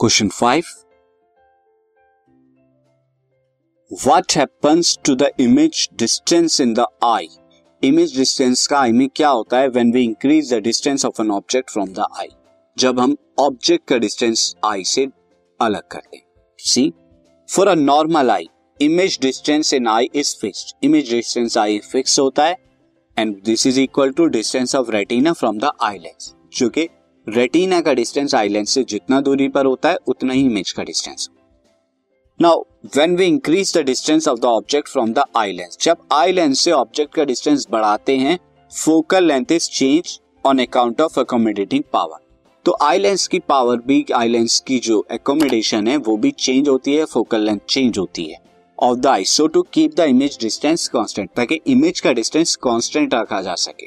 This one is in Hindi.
Question five what happens to the image distance in the eye image distance का आई में क्या होता है? When we increase the distance of an object from the eye जब हम ऑब्जेक्ट का डिस्टेंस आई से अलग करते see for a normal eye image distance in eye is fixed image distance eye fix होता है. And this is equal to distance of retina from the eye lens जो कि रेटिना का डिस्टेंस आई लेंस से जितना दूरी पर होता है, उतना ही इमेज का distance. Now when we increase the distance of the object from the eye lens जब आई लेंस से ऑब्जेक्ट का डिस्टेंस बढ़ाते हैं focal length is change on account of accommodating power तो आई लेंस की पावर भी आई लेंस की जो एकोमोडेशन है, वो भी चेंज होती है फोकल लेंथ चेंज होती है। Of the eye so to keep the image distance constant ताकि इमेज का डिस्टेंस कांस्टेंट रखा जा सके।